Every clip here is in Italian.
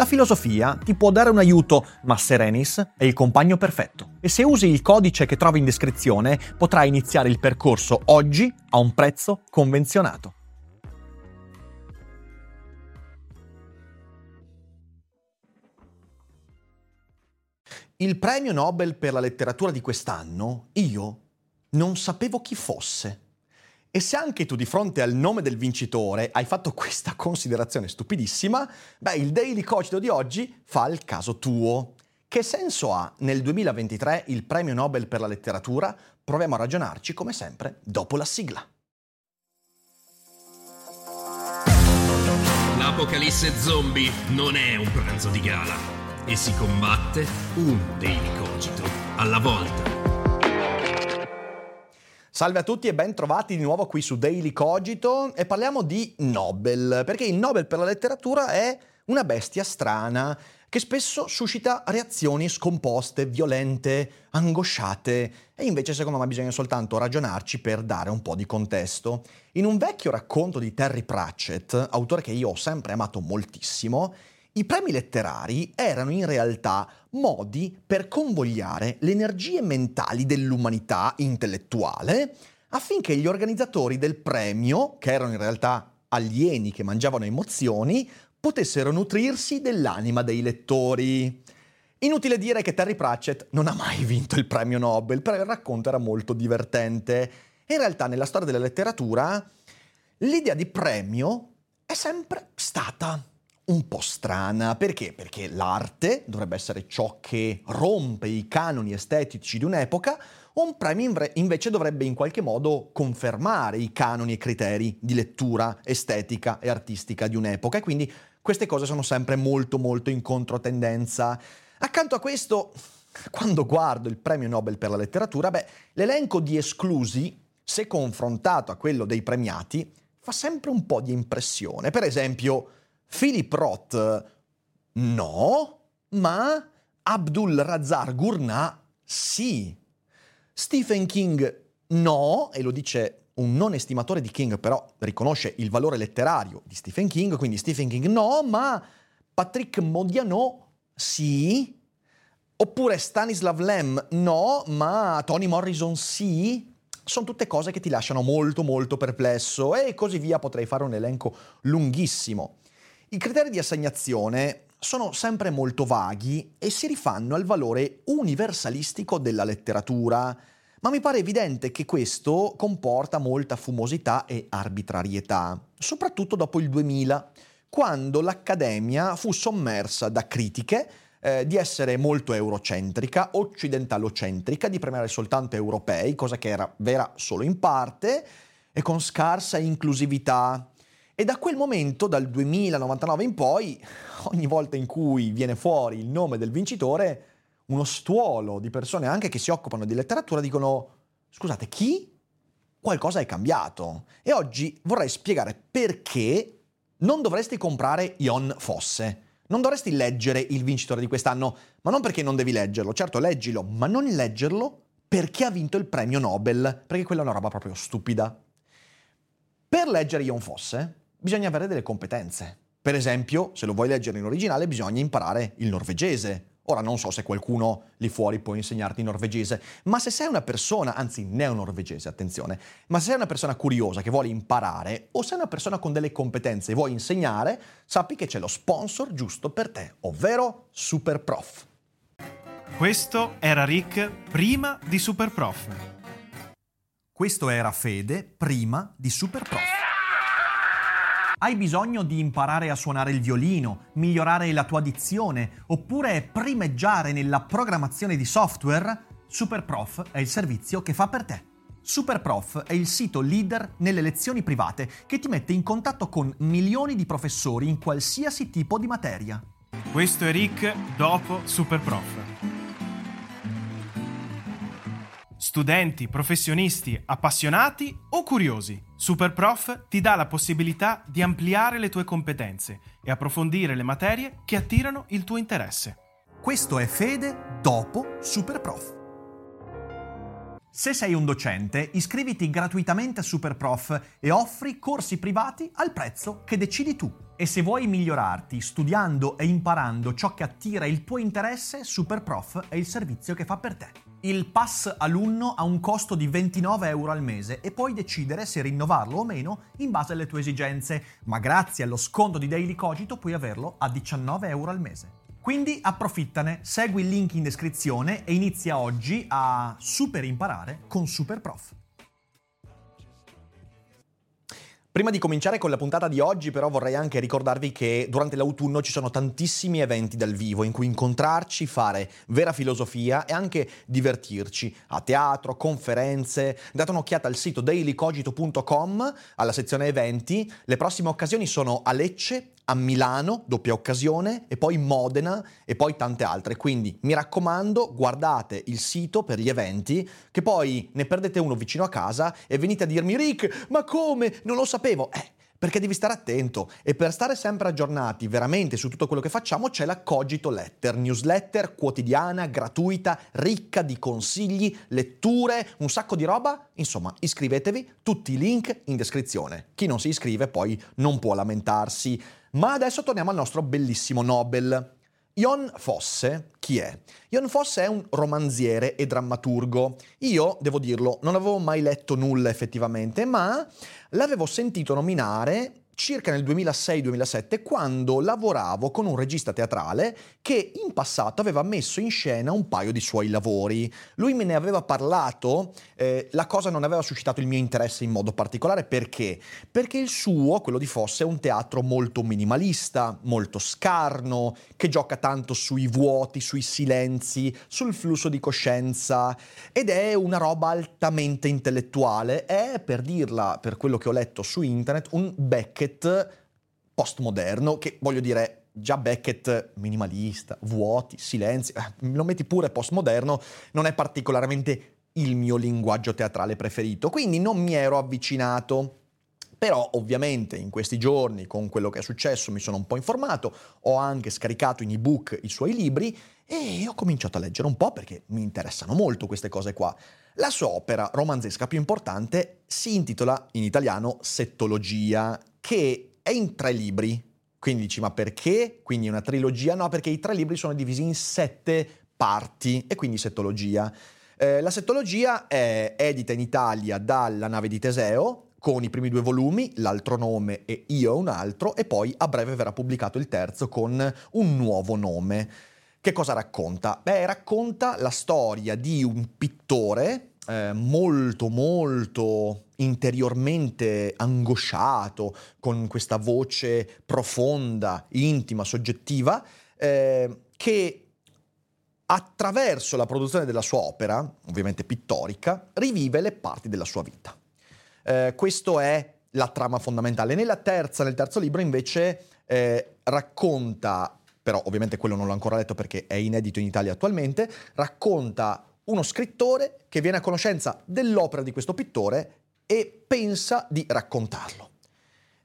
La filosofia ti può dare un aiuto, ma Serenis è il compagno perfetto. E se usi il codice che trovi in descrizione, potrai iniziare il percorso oggi a un prezzo convenzionato. Il premio Nobel per la letteratura di quest'anno, io non sapevo chi fosse. E se anche tu di fronte al nome del vincitore hai fatto questa considerazione stupidissima, beh, il Daily Cogito di oggi fa il caso tuo. Che senso ha nel 2023 il premio Nobel per la letteratura? Proviamo a ragionarci come sempre dopo la sigla. L'apocalisse zombie non è un pranzo di gala e si combatte un Daily Cogito alla volta. Salve a tutti e ben trovati di nuovo qui su Daily Cogito e parliamo di Nobel, perché il Nobel per la letteratura è una bestia strana che spesso suscita reazioni scomposte, violente, angosciate e invece secondo me bisogna soltanto ragionarci per dare un po' di contesto. In un vecchio racconto di Terry Pratchett, autore che io ho sempre amato moltissimo, i premi letterari erano in realtà modi per convogliare le energie mentali dell'umanità intellettuale affinché gli organizzatori del premio, che erano in realtà alieni che mangiavano emozioni, potessero nutrirsi dell'anima dei lettori. Inutile dire che Terry Pratchett non ha mai vinto il premio Nobel, però il racconto era molto divertente. in realtà nella storia della letteratura l'idea di premio è sempre stata un po' strana. Perché? Perché l'arte dovrebbe essere ciò che rompe i canoni estetici di un'epoca, un premio invece dovrebbe in qualche modo confermare i canoni e criteri di lettura estetica e artistica di un'epoca e quindi queste cose sono sempre molto molto in controtendenza. Accanto a questo, quando guardo il premio Nobel per la letteratura, beh, l'elenco di esclusi, se confrontato a quello dei premiati, fa sempre un po' di impressione. Per esempio, Philip Roth no, ma Abdul Razzar Gurnah sì. Stephen King no, e lo dice un non estimatore di King, però riconosce il valore letterario di Stephen King, quindi Stephen King no, ma Patrick Modiano sì. Oppure Stanislav Lem no, ma Tony Morrison sì. Sono tutte cose che ti lasciano molto molto perplesso e così via, potrei fare un elenco lunghissimo. I criteri di assegnazione sono sempre molto vaghi e si rifanno al valore universalistico della letteratura, ma mi pare evidente che questo comporta molta fumosità e arbitrarietà, soprattutto dopo il 2000, quando l'Accademia fu sommersa da critiche eh, di essere molto eurocentrica, occidentalocentrica, di premiare soltanto europei, cosa che era vera solo in parte, e con scarsa inclusività e da quel momento, dal 2099 in poi, ogni volta in cui viene fuori il nome del vincitore, uno stuolo di persone anche che si occupano di letteratura dicono scusate, chi? Qualcosa è cambiato. E oggi vorrei spiegare perché non dovresti comprare Ion Fosse. Non dovresti leggere il vincitore di quest'anno, ma non perché non devi leggerlo, certo leggilo, ma non leggerlo perché ha vinto il premio Nobel, perché quella è una roba proprio stupida. Per leggere Ion Fosse bisogna avere delle competenze. Per esempio, se lo vuoi leggere in originale, bisogna imparare il norvegese. Ora non so se qualcuno lì fuori può insegnarti il norvegese, ma se sei una persona, anzi neo-norvegese, attenzione, ma se sei una persona curiosa che vuole imparare o sei una persona con delle competenze e vuoi insegnare, sappi che c'è lo sponsor giusto per te, ovvero Superprof. Questo era Rick prima di Superprof. Questo era Fede prima di Super Prof. Hai bisogno di imparare a suonare il violino, migliorare la tua dizione oppure primeggiare nella programmazione di software? SuperProf è il servizio che fa per te. SuperProf è il sito leader nelle lezioni private che ti mette in contatto con milioni di professori in qualsiasi tipo di materia. Questo è Rick dopo Superprof. Studenti, professionisti, appassionati o curiosi, Superprof ti dà la possibilità di ampliare le tue competenze e approfondire le materie che attirano il tuo interesse. Questo è Fede dopo Superprof. Se sei un docente, iscriviti gratuitamente a Superprof e offri corsi privati al prezzo che decidi tu. E se vuoi migliorarti studiando e imparando ciò che attira il tuo interesse, Superprof è il servizio che fa per te. Il pass alunno ha un costo di 29 euro al mese e puoi decidere se rinnovarlo o meno in base alle tue esigenze, ma grazie allo sconto di Daily Cogito puoi averlo a 19 euro al mese. Quindi approfittane, segui il link in descrizione e inizia oggi a super imparare con SuperProf. Prima di cominciare con la puntata di oggi, però, vorrei anche ricordarvi che durante l'autunno ci sono tantissimi eventi dal vivo in cui incontrarci, fare vera filosofia e anche divertirci a teatro, conferenze. Date un'occhiata al sito dailycogito.com, alla sezione eventi. Le prossime occasioni sono a Lecce, a Milano, doppia occasione, e poi Modena e poi tante altre. Quindi mi raccomando, guardate il sito per gli eventi, che poi ne perdete uno vicino a casa e venite a dirmi Rick, ma come? Non lo sapevo. Eh, perché devi stare attento e per stare sempre aggiornati veramente su tutto quello che facciamo c'è la Cogito Letter, newsletter quotidiana, gratuita, ricca di consigli, letture, un sacco di roba. Insomma, iscrivetevi, tutti i link in descrizione. Chi non si iscrive poi non può lamentarsi. Ma adesso torniamo al nostro bellissimo Nobel. Jon Fosse, chi è? Jon Fosse è un romanziere e drammaturgo. Io, devo dirlo, non avevo mai letto nulla effettivamente, ma l'avevo sentito nominare circa nel 2006-2007 quando lavoravo con un regista teatrale che in passato aveva messo in scena un paio di suoi lavori. Lui me ne aveva parlato, eh, la cosa non aveva suscitato il mio interesse in modo particolare perché? Perché il suo, quello di Fosse, è un teatro molto minimalista, molto scarno, che gioca tanto sui vuoti, sui silenzi, sul flusso di coscienza ed è una roba altamente intellettuale. È, per dirla, per quello che ho letto su internet, un Beckett postmoderno che voglio dire già Beckett minimalista, vuoti, silenzi, eh, lo metti pure postmoderno, non è particolarmente il mio linguaggio teatrale preferito, quindi non mi ero avvicinato. Però ovviamente in questi giorni con quello che è successo mi sono un po' informato, ho anche scaricato in ebook i suoi libri e ho cominciato a leggere un po' perché mi interessano molto queste cose qua. La sua opera romanzesca più importante si intitola in italiano Settologia, che è in tre libri. Quindi dici, ma perché? Quindi una trilogia? No, perché i tre libri sono divisi in sette parti e quindi settologia. Eh, la settologia è edita in Italia dalla nave di Teseo, con i primi due volumi, l'altro nome e io un altro, e poi a breve verrà pubblicato il terzo con un nuovo nome. Che cosa racconta? Beh, racconta la storia di un pittore eh, molto molto interiormente angosciato, con questa voce profonda, intima, soggettiva, eh, che attraverso la produzione della sua opera, ovviamente pittorica, rivive le parti della sua vita. Eh, questo è la trama fondamentale. Nella terza, nel terzo libro invece eh, racconta, però ovviamente quello non l'ho ancora letto perché è inedito in Italia attualmente, racconta uno scrittore che viene a conoscenza dell'opera di questo pittore e pensa di raccontarlo.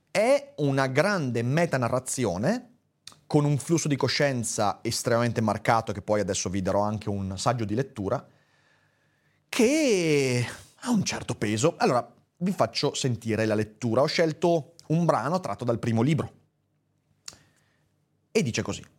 È una grande metanarrazione con un flusso di coscienza estremamente marcato, che poi adesso vi darò anche un saggio di lettura, che ha un certo peso. Allora, vi faccio sentire la lettura. Ho scelto un brano tratto dal primo libro. E dice così.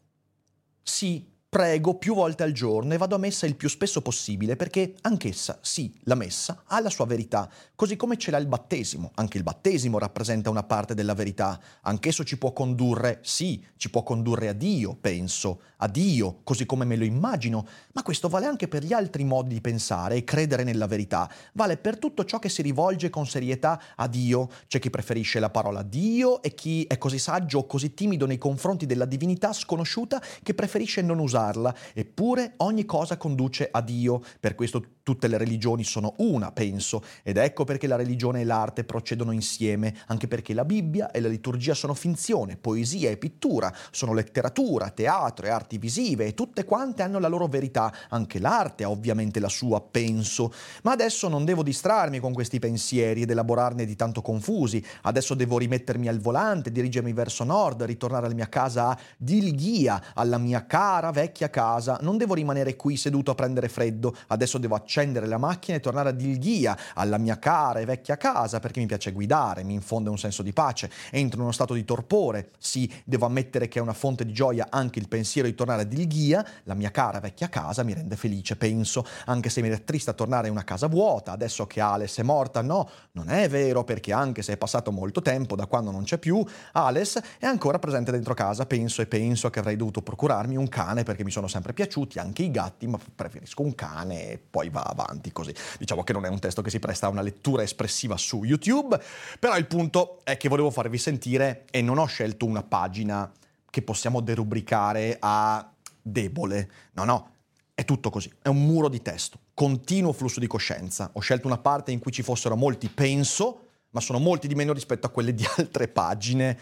Si prego più volte al giorno e vado a messa il più spesso possibile perché anch'essa, sì, la messa, ha la sua verità, così come ce l'ha il battesimo. Anche il battesimo rappresenta una parte della verità. Anch'esso ci può condurre, sì, ci può condurre a Dio, penso, a Dio, così come me lo immagino, ma questo vale anche per gli altri modi di pensare e credere nella verità. Vale per tutto ciò che si rivolge con serietà a Dio. C'è chi preferisce la parola Dio e chi è così saggio o così timido nei confronti della divinità sconosciuta che preferisce non usarla usarla, eppure ogni cosa conduce a Dio. Per questo tutte le religioni sono una, penso, ed ecco perché la religione e l'arte procedono insieme, anche perché la Bibbia e la liturgia sono finzione, poesia e pittura, sono letteratura, teatro e arti visive e tutte quante hanno la loro verità, anche l'arte ha ovviamente la sua, penso. Ma adesso non devo distrarmi con questi pensieri ed elaborarne di tanto confusi, adesso devo rimettermi al volante, dirigermi verso nord, ritornare alla mia casa a Dilghia, alla mia cara vecchia vecchia casa, non devo rimanere qui seduto a prendere freddo, adesso devo accendere la macchina e tornare a Dilghia, alla mia cara e vecchia casa, perché mi piace guidare, mi infonde un senso di pace, entro in uno stato di torpore, sì, devo ammettere che è una fonte di gioia anche il pensiero di tornare a Dilghia, la mia cara vecchia casa mi rende felice, penso, anche se mi è triste tornare in una casa vuota, adesso che Ales è morta, no, non è vero, perché anche se è passato molto tempo da quando non c'è più, Ales è ancora presente dentro casa, penso e penso che avrei dovuto procurarmi un cane perché mi sono sempre piaciuti, anche i gatti, ma preferisco un cane e poi va avanti così. Diciamo che non è un testo che si presta a una lettura espressiva su YouTube, però il punto è che volevo farvi sentire e non ho scelto una pagina che possiamo derubricare a debole. No, no, è tutto così, è un muro di testo, continuo flusso di coscienza. Ho scelto una parte in cui ci fossero molti penso, ma sono molti di meno rispetto a quelle di altre pagine.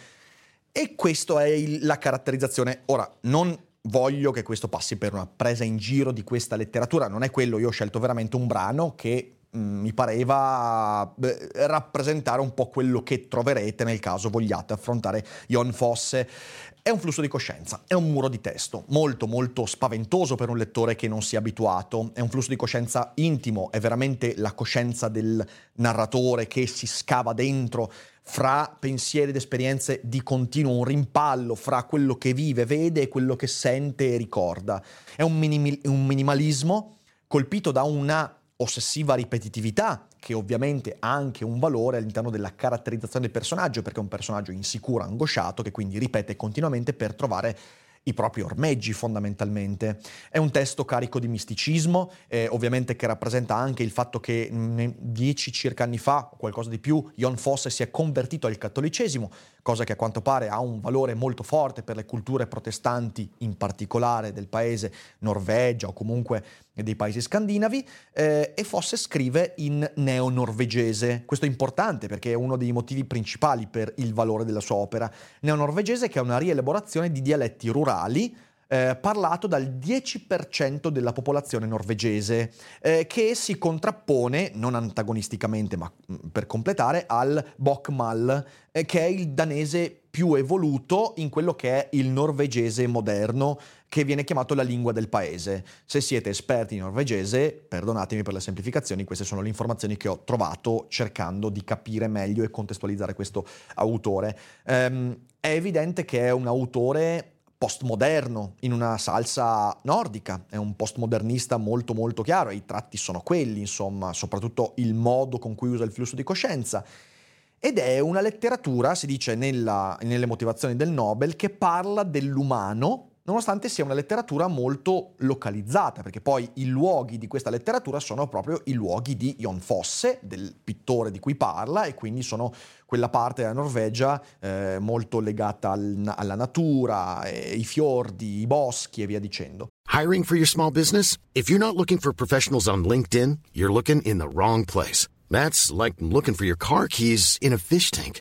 E questa è il, la caratterizzazione. Ora, non voglio che questo passi per una presa in giro di questa letteratura, non è quello, io ho scelto veramente un brano che mi pareva rappresentare un po' quello che troverete nel caso vogliate affrontare Jon Fosse. È un flusso di coscienza, è un muro di testo, molto molto spaventoso per un lettore che non sia abituato, è un flusso di coscienza intimo, è veramente la coscienza del narratore che si scava dentro fra pensieri ed esperienze di continuo, un rimpallo fra quello che vive, vede e quello che sente e ricorda. È un, minim- un minimalismo colpito da una ossessiva ripetitività, che ovviamente ha anche un valore all'interno della caratterizzazione del personaggio, perché è un personaggio insicuro, angosciato, che quindi ripete continuamente per trovare i propri ormeggi fondamentalmente. È un testo carico di misticismo, eh, ovviamente che rappresenta anche il fatto che dieci circa anni fa, o qualcosa di più, Jon Fosse si è convertito al cattolicesimo, cosa che a quanto pare ha un valore molto forte per le culture protestanti, in particolare del paese Norvegia o comunque dei paesi scandinavi, eh, e Fosse scrive in neo-norvegese. Questo è importante perché è uno dei motivi principali per il valore della sua opera. Neo-norvegese che è una rielaborazione di dialetti rurali, eh, parlato dal 10% della popolazione norvegese, eh, che si contrappone, non antagonisticamente ma mm, per completare, al bokmal, eh, che è il danese più evoluto in quello che è il norvegese moderno, che viene chiamato la lingua del paese. Se siete esperti in norvegese, perdonatemi per le semplificazioni, queste sono le informazioni che ho trovato cercando di capire meglio e contestualizzare questo autore. Um, è evidente che è un autore postmoderno in una salsa nordica, è un postmodernista molto molto chiaro i tratti sono quelli, insomma, soprattutto il modo con cui usa il flusso di coscienza. Ed è una letteratura, si dice nella, nelle motivazioni del Nobel, che parla dell'umano nonostante sia una letteratura molto localizzata, perché poi i luoghi di questa letteratura sono proprio i luoghi di Jon Fosse, del pittore di cui parla, e quindi sono quella parte della Norvegia eh, molto legata al, alla natura, eh, i fiordi, i boschi e via dicendo. Hiring for your small business? If you're not looking for professionals on LinkedIn, you're looking in the wrong place. That's like looking for your car keys in a fish tank.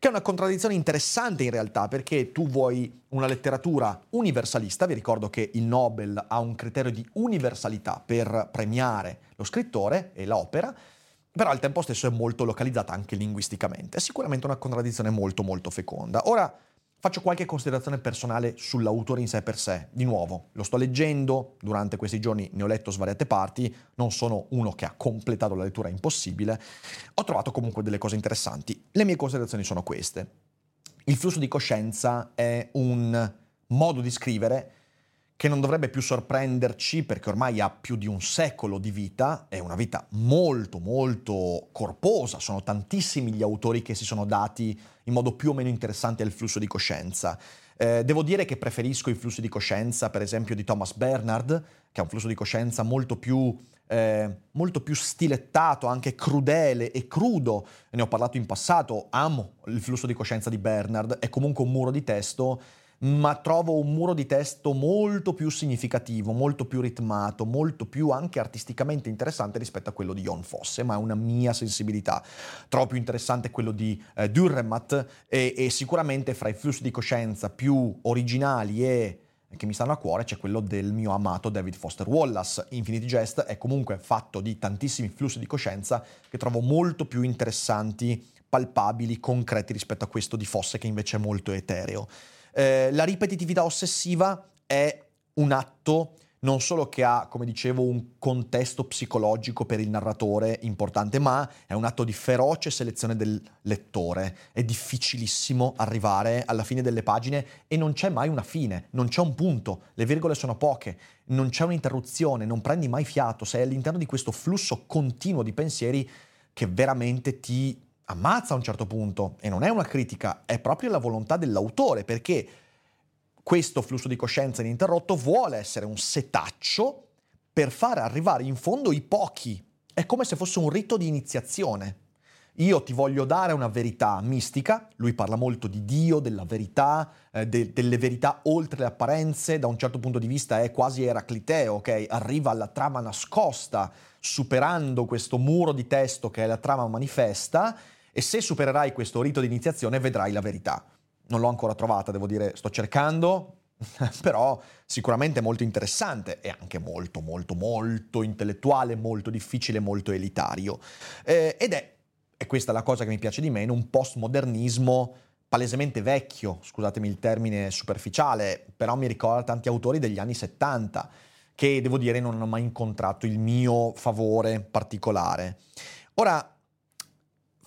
Che è una contraddizione interessante in realtà, perché tu vuoi una letteratura universalista, vi ricordo che il Nobel ha un criterio di universalità per premiare lo scrittore e l'opera, però al tempo stesso è molto localizzata anche linguisticamente. È sicuramente una contraddizione molto molto feconda. Ora faccio qualche considerazione personale sull'autore in sé per sé. Di nuovo, lo sto leggendo, durante questi giorni ne ho letto svariate parti, non sono uno che ha completato la lettura impossibile, ho trovato comunque delle cose interessanti. Le mie considerazioni sono queste. Il flusso di coscienza è un modo di scrivere che non dovrebbe più sorprenderci perché ormai ha più di un secolo di vita, è una vita molto molto corposa, sono tantissimi gli autori che si sono dati in modo più o meno interessante al flusso di coscienza. Eh, devo dire che preferisco i flussi di coscienza, per esempio, di Thomas Bernard, che ha un flusso di coscienza molto più, eh, molto più stilettato, anche crudele e crudo. Ne ho parlato in passato, amo il flusso di coscienza di Bernard, è comunque un muro di testo ma trovo un muro di testo molto più significativo, molto più ritmato, molto più anche artisticamente interessante rispetto a quello di Jon Fosse, ma è una mia sensibilità. Trovo più interessante quello di eh, Dürremat e, e sicuramente fra i flussi di coscienza più originali e che mi stanno a cuore c'è quello del mio amato David Foster Wallace. Infinity Jest è comunque fatto di tantissimi flussi di coscienza che trovo molto più interessanti, palpabili, concreti rispetto a questo di Fosse che invece è molto etereo. Eh, la ripetitività ossessiva è un atto non solo che ha, come dicevo, un contesto psicologico per il narratore importante, ma è un atto di feroce selezione del lettore. È difficilissimo arrivare alla fine delle pagine e non c'è mai una fine, non c'è un punto, le virgole sono poche, non c'è un'interruzione, non prendi mai fiato, sei all'interno di questo flusso continuo di pensieri che veramente ti ammazza a un certo punto e non è una critica, è proprio la volontà dell'autore perché questo flusso di coscienza ininterrotto vuole essere un setaccio per far arrivare in fondo i pochi. È come se fosse un rito di iniziazione. Io ti voglio dare una verità mistica, lui parla molto di Dio, della verità, eh, de- delle verità oltre le apparenze, da un certo punto di vista è quasi eracliteo, ok? Arriva alla trama nascosta, superando questo muro di testo che è la trama manifesta e se supererai questo rito di iniziazione vedrai la verità. Non l'ho ancora trovata, devo dire, sto cercando, però sicuramente molto interessante e anche molto, molto, molto intellettuale, molto difficile, molto elitario. Eh, ed è, e questa è la cosa che mi piace di meno, un postmodernismo palesemente vecchio, scusatemi il termine superficiale, però mi ricorda tanti autori degli anni 70 che devo dire non hanno mai incontrato il mio favore particolare. Ora,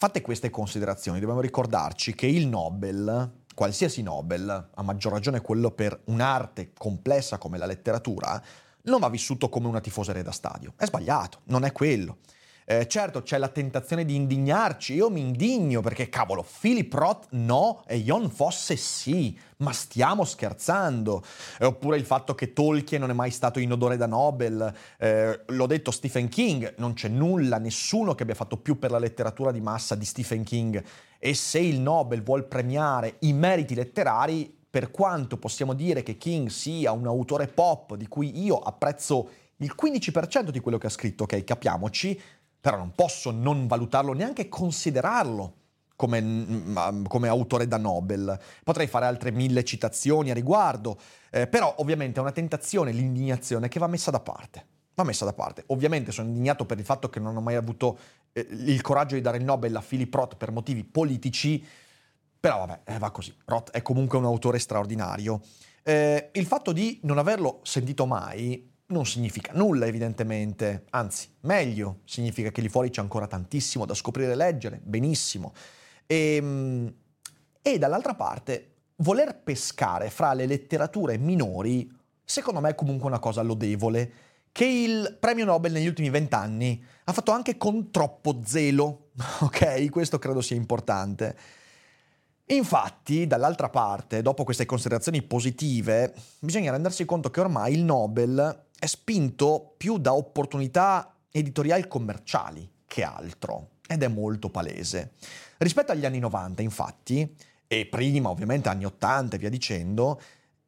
Fatte queste considerazioni, dobbiamo ricordarci che il Nobel, qualsiasi Nobel, a maggior ragione quello per un'arte complessa come la letteratura, non va vissuto come una tifoseria da stadio. È sbagliato, non è quello. Eh, certo, c'è la tentazione di indignarci, io mi indigno perché cavolo, Philip Roth no e Jon Fosse sì, ma stiamo scherzando. Eh, oppure il fatto che Tolkien non è mai stato in odore da Nobel, eh, l'ho detto Stephen King, non c'è nulla, nessuno che abbia fatto più per la letteratura di massa di Stephen King. E se il Nobel vuol premiare i meriti letterari, per quanto possiamo dire che King sia un autore pop di cui io apprezzo il 15% di quello che ha scritto, ok, capiamoci, però non posso non valutarlo, neanche considerarlo come, mm, mm, come, autore da Nobel. Potrei fare altre mille citazioni a riguardo, eh, però ovviamente è una tentazione, l'indignazione che va messa da parte. Va messa da parte. Ovviamente sono indignato per il fatto che non ho mai avuto eh, il coraggio di dare il Nobel a Philip Roth per motivi politici, però vabbè, eh, va così. Roth è comunque un autore straordinario. Eh, il fatto di non averlo sentito mai non significa nulla evidentemente, anzi meglio, significa che lì fuori c'è ancora tantissimo da scoprire e leggere, benissimo. E, ehm, e dall'altra parte, voler pescare fra le letterature minori, secondo me è comunque una cosa lodevole, che il premio Nobel negli ultimi vent'anni ha fatto anche con troppo zelo, ok? Questo credo sia importante. Infatti, dall'altra parte, dopo queste considerazioni positive, bisogna rendersi conto che ormai il Nobel è spinto più da opportunità editoriali commerciali che altro, ed è molto palese. Rispetto agli anni 90, infatti, e prima ovviamente anni 80 e via dicendo,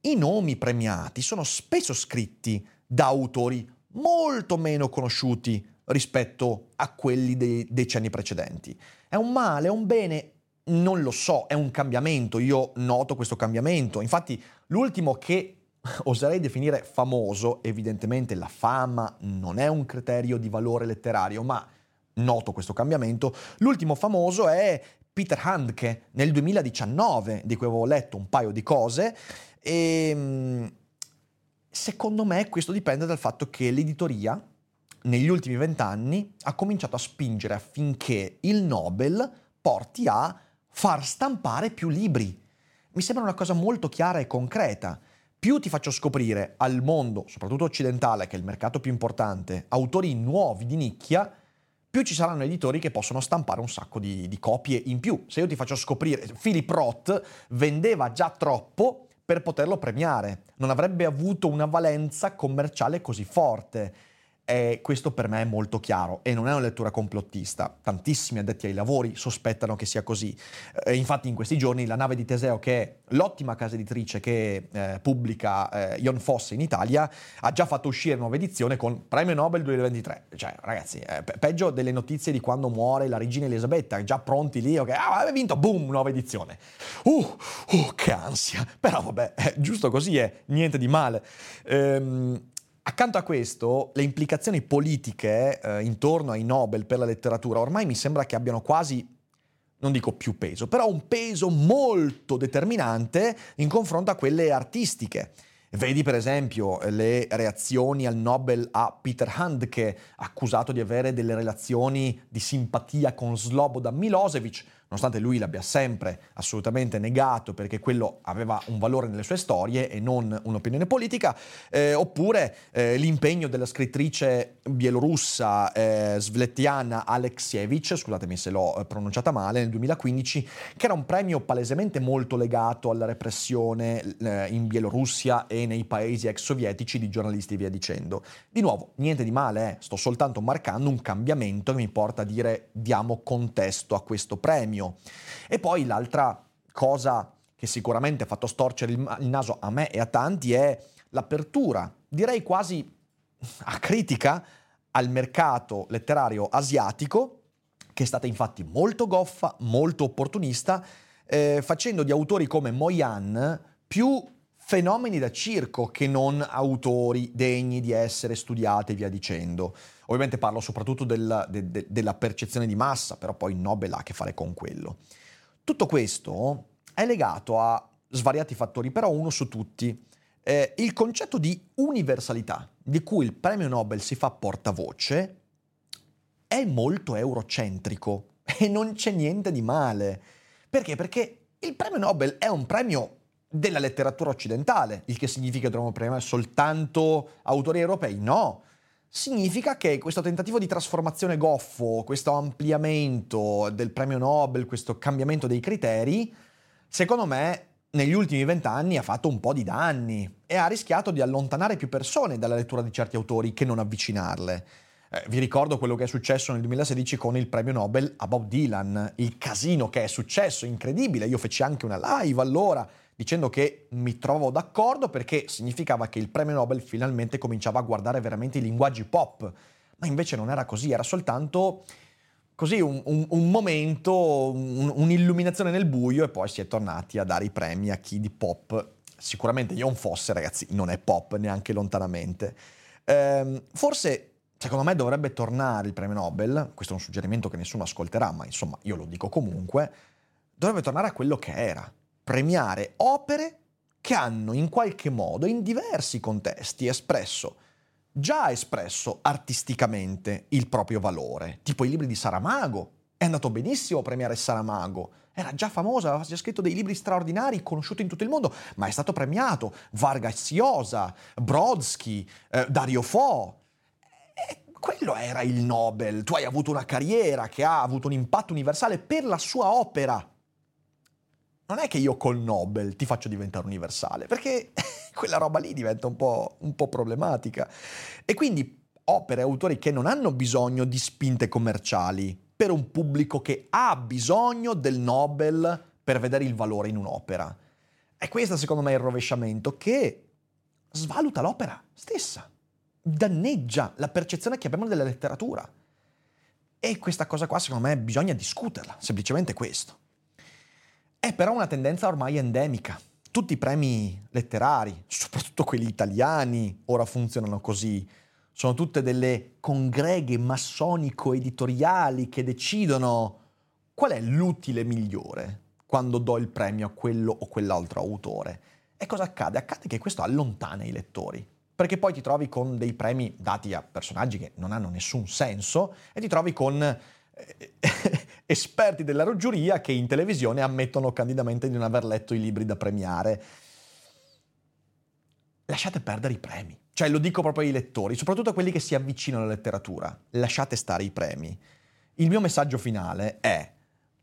i nomi premiati sono spesso scritti da autori molto meno conosciuti rispetto a quelli dei decenni precedenti. È un male, è un bene? Non lo so, è un cambiamento, io noto questo cambiamento. Infatti l'ultimo che oserei definire famoso, evidentemente la fama non è un criterio di valore letterario, ma noto questo cambiamento. L'ultimo famoso è Peter Handke nel 2019, di cui avevo letto un paio di cose, e mm, secondo me questo dipende dal fatto che l'editoria negli ultimi vent'anni ha cominciato a spingere affinché il Nobel porti a far stampare più libri. Mi sembra una cosa molto chiara e concreta. Più ti faccio scoprire al mondo, soprattutto occidentale, che è il mercato più importante, autori nuovi di nicchia, più ci saranno editori che possono stampare un sacco di, di copie in più. Se io ti faccio scoprire, Philip Roth vendeva già troppo per poterlo premiare, non avrebbe avuto una valenza commerciale così forte. E questo per me è molto chiaro e non è una lettura complottista. Tantissimi addetti ai lavori sospettano che sia così. Eh, infatti in questi giorni la nave di Teseo, che è l'ottima casa editrice che eh, pubblica eh, Ion Fosse in Italia, ha già fatto uscire nuova edizione con Premio Nobel 2023. Cioè ragazzi, eh, pe- peggio delle notizie di quando muore la regina Elisabetta, già pronti lì, ok, ah, aveva vinto, boom, nuova edizione. Uh, uh, che ansia. Però vabbè, è giusto così è, niente di male. Ehm, Accanto a questo, le implicazioni politiche eh, intorno ai Nobel per la letteratura ormai mi sembra che abbiano quasi, non dico più peso, però un peso molto determinante in confronto a quelle artistiche. Vedi per esempio le reazioni al Nobel a Peter Handke, accusato di avere delle relazioni di simpatia con Slobodan Milosevic, nonostante lui l'abbia sempre assolutamente negato perché quello aveva un valore nelle sue storie e non un'opinione politica, eh, oppure eh, l'impegno della scrittrice bielorussa eh, Svetiana Alexievich, scusatemi se l'ho eh, pronunciata male, nel 2015, che era un premio palesemente molto legato alla repressione eh, in Bielorussia e nei paesi ex sovietici di giornalisti e via dicendo. Di nuovo, niente di male, eh, sto soltanto marcando un cambiamento che mi porta a dire diamo contesto a questo premio premio. E poi l'altra cosa che sicuramente ha fatto storcere il, il naso a me e a tanti è l'apertura, direi quasi a critica, al mercato letterario asiatico, che è stata infatti molto goffa, molto opportunista, eh, facendo di autori come Moyan più fenomeni da circo che non autori degni di essere studiati e via dicendo. Ovviamente parlo soprattutto del, de, de, della percezione di massa, però poi Nobel ha a che fare con quello. Tutto questo è legato a svariati fattori, però uno su tutti. Eh, il concetto di universalità di cui il premio Nobel si fa portavoce è molto eurocentrico e non c'è niente di male. Perché? Perché il premio Nobel è un premio della letteratura occidentale, il che significa che dovremmo premiare soltanto autori europei? No, significa che questo tentativo di trasformazione goffo, questo ampliamento del premio Nobel, questo cambiamento dei criteri, secondo me negli ultimi vent'anni ha fatto un po' di danni e ha rischiato di allontanare più persone dalla lettura di certi autori che non avvicinarle. Eh, vi ricordo quello che è successo nel 2016 con il premio Nobel a Bob Dylan, il casino che è successo, incredibile. Io feci anche una live allora dicendo che mi trovo d'accordo perché significava che il premio Nobel finalmente cominciava a guardare veramente i linguaggi pop, ma invece non era così, era soltanto così un, un, un momento, un, un'illuminazione nel buio e poi si è tornati a dare i premi a chi di pop, sicuramente Ion Fosse ragazzi non è pop neanche lontanamente. Ehm, forse secondo me dovrebbe tornare il premio Nobel, questo è un suggerimento che nessuno ascolterà, ma insomma io lo dico comunque, dovrebbe tornare a quello che era, premiare opere che hanno in qualche modo, in diversi contesti, espresso, già espresso artisticamente il proprio valore, tipo i libri di Saramago. È andato benissimo premiare Saramago, era già famoso, aveva già scritto dei libri straordinari, conosciuti in tutto il mondo, ma è stato premiato. Vargas Llosa, Brodsky, eh, Dario Fo. E quello era il Nobel. Tu hai avuto una carriera che ha avuto un impatto universale per la sua opera non è che io col Nobel ti faccio diventare universale, perché quella roba lì diventa un po', un po' problematica. E quindi opere e autori che non hanno bisogno di spinte commerciali per un pubblico che ha bisogno del Nobel per vedere il valore in un'opera. E questo secondo me è il rovesciamento che svaluta l'opera stessa, danneggia la percezione che abbiamo della letteratura. E questa cosa qua secondo me bisogna discuterla, semplicemente questo. È però una tendenza ormai endemica. Tutti i premi letterari, soprattutto quelli italiani, ora funzionano così. sono tutte delle congreghe massonico-editoriali che decidono qual è l'utile migliore quando do il premio a quello o quell'altro autore. E cosa accade? Accade che questo allontana i lettori, perché poi ti trovi con dei premi dati a personaggi che non hanno nessun senso e ti trovi con eh, esperti della roggiuria che in televisione ammettono candidamente di non aver letto i libri da premiare. Lasciate perdere i premi. Cioè lo dico proprio ai lettori, soprattutto a quelli che si avvicinano alla letteratura. Lasciate stare i premi. Il mio messaggio finale è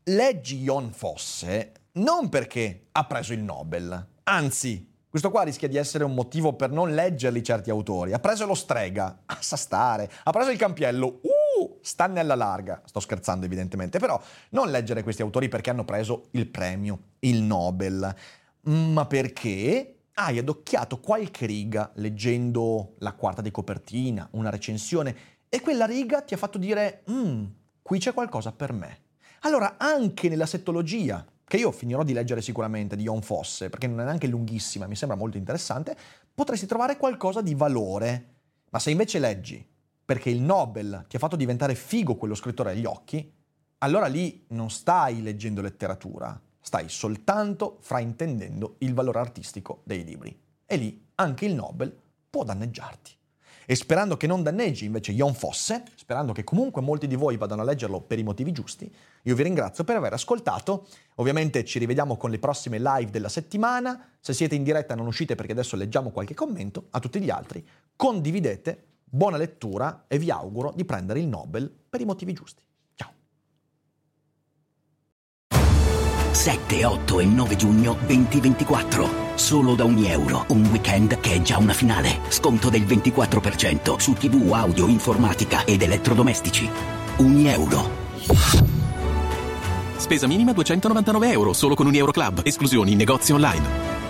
leggi Jon Fosse non perché ha preso il Nobel, anzi, questo qua rischia di essere un motivo per non leggerli certi autori. Ha preso lo strega, ah, sa stare. Ha preso il campiello, uh, stanne alla larga. Sto scherzando evidentemente, però non leggere questi autori perché hanno preso il premio, il Nobel, ma perché hai adocchiato qualche riga leggendo la quarta di copertina, una recensione, e quella riga ti ha fatto dire, mm, qui c'è qualcosa per me. Allora, anche nella settologia, che io finirò di leggere sicuramente di Jon Fosse, perché non è neanche lunghissima, mi sembra molto interessante, potresti trovare qualcosa di valore. Ma se invece leggi perché il Nobel ti ha fatto diventare figo quello scrittore agli occhi, allora lì non stai leggendo letteratura, stai soltanto fraintendendo il valore artistico dei libri. E lì anche il Nobel può danneggiarti. E sperando che non danneggi invece Jon Fosse, sperando che comunque molti di voi vadano a leggerlo per i motivi giusti, io vi ringrazio per aver ascoltato. Ovviamente ci rivediamo con le prossime live della settimana. Se siete in diretta non uscite perché adesso leggiamo qualche commento. A tutti gli altri, condividete, buona lettura e vi auguro di prendere il Nobel per i motivi giusti. 7, 8 e 9 giugno 2024. Solo da ogni euro. Un weekend che è già una finale. Sconto del 24% su TV, audio, informatica ed elettrodomestici. Ogni euro. Spesa minima 299 euro solo con un Euro Club. Esclusioni in negozi online.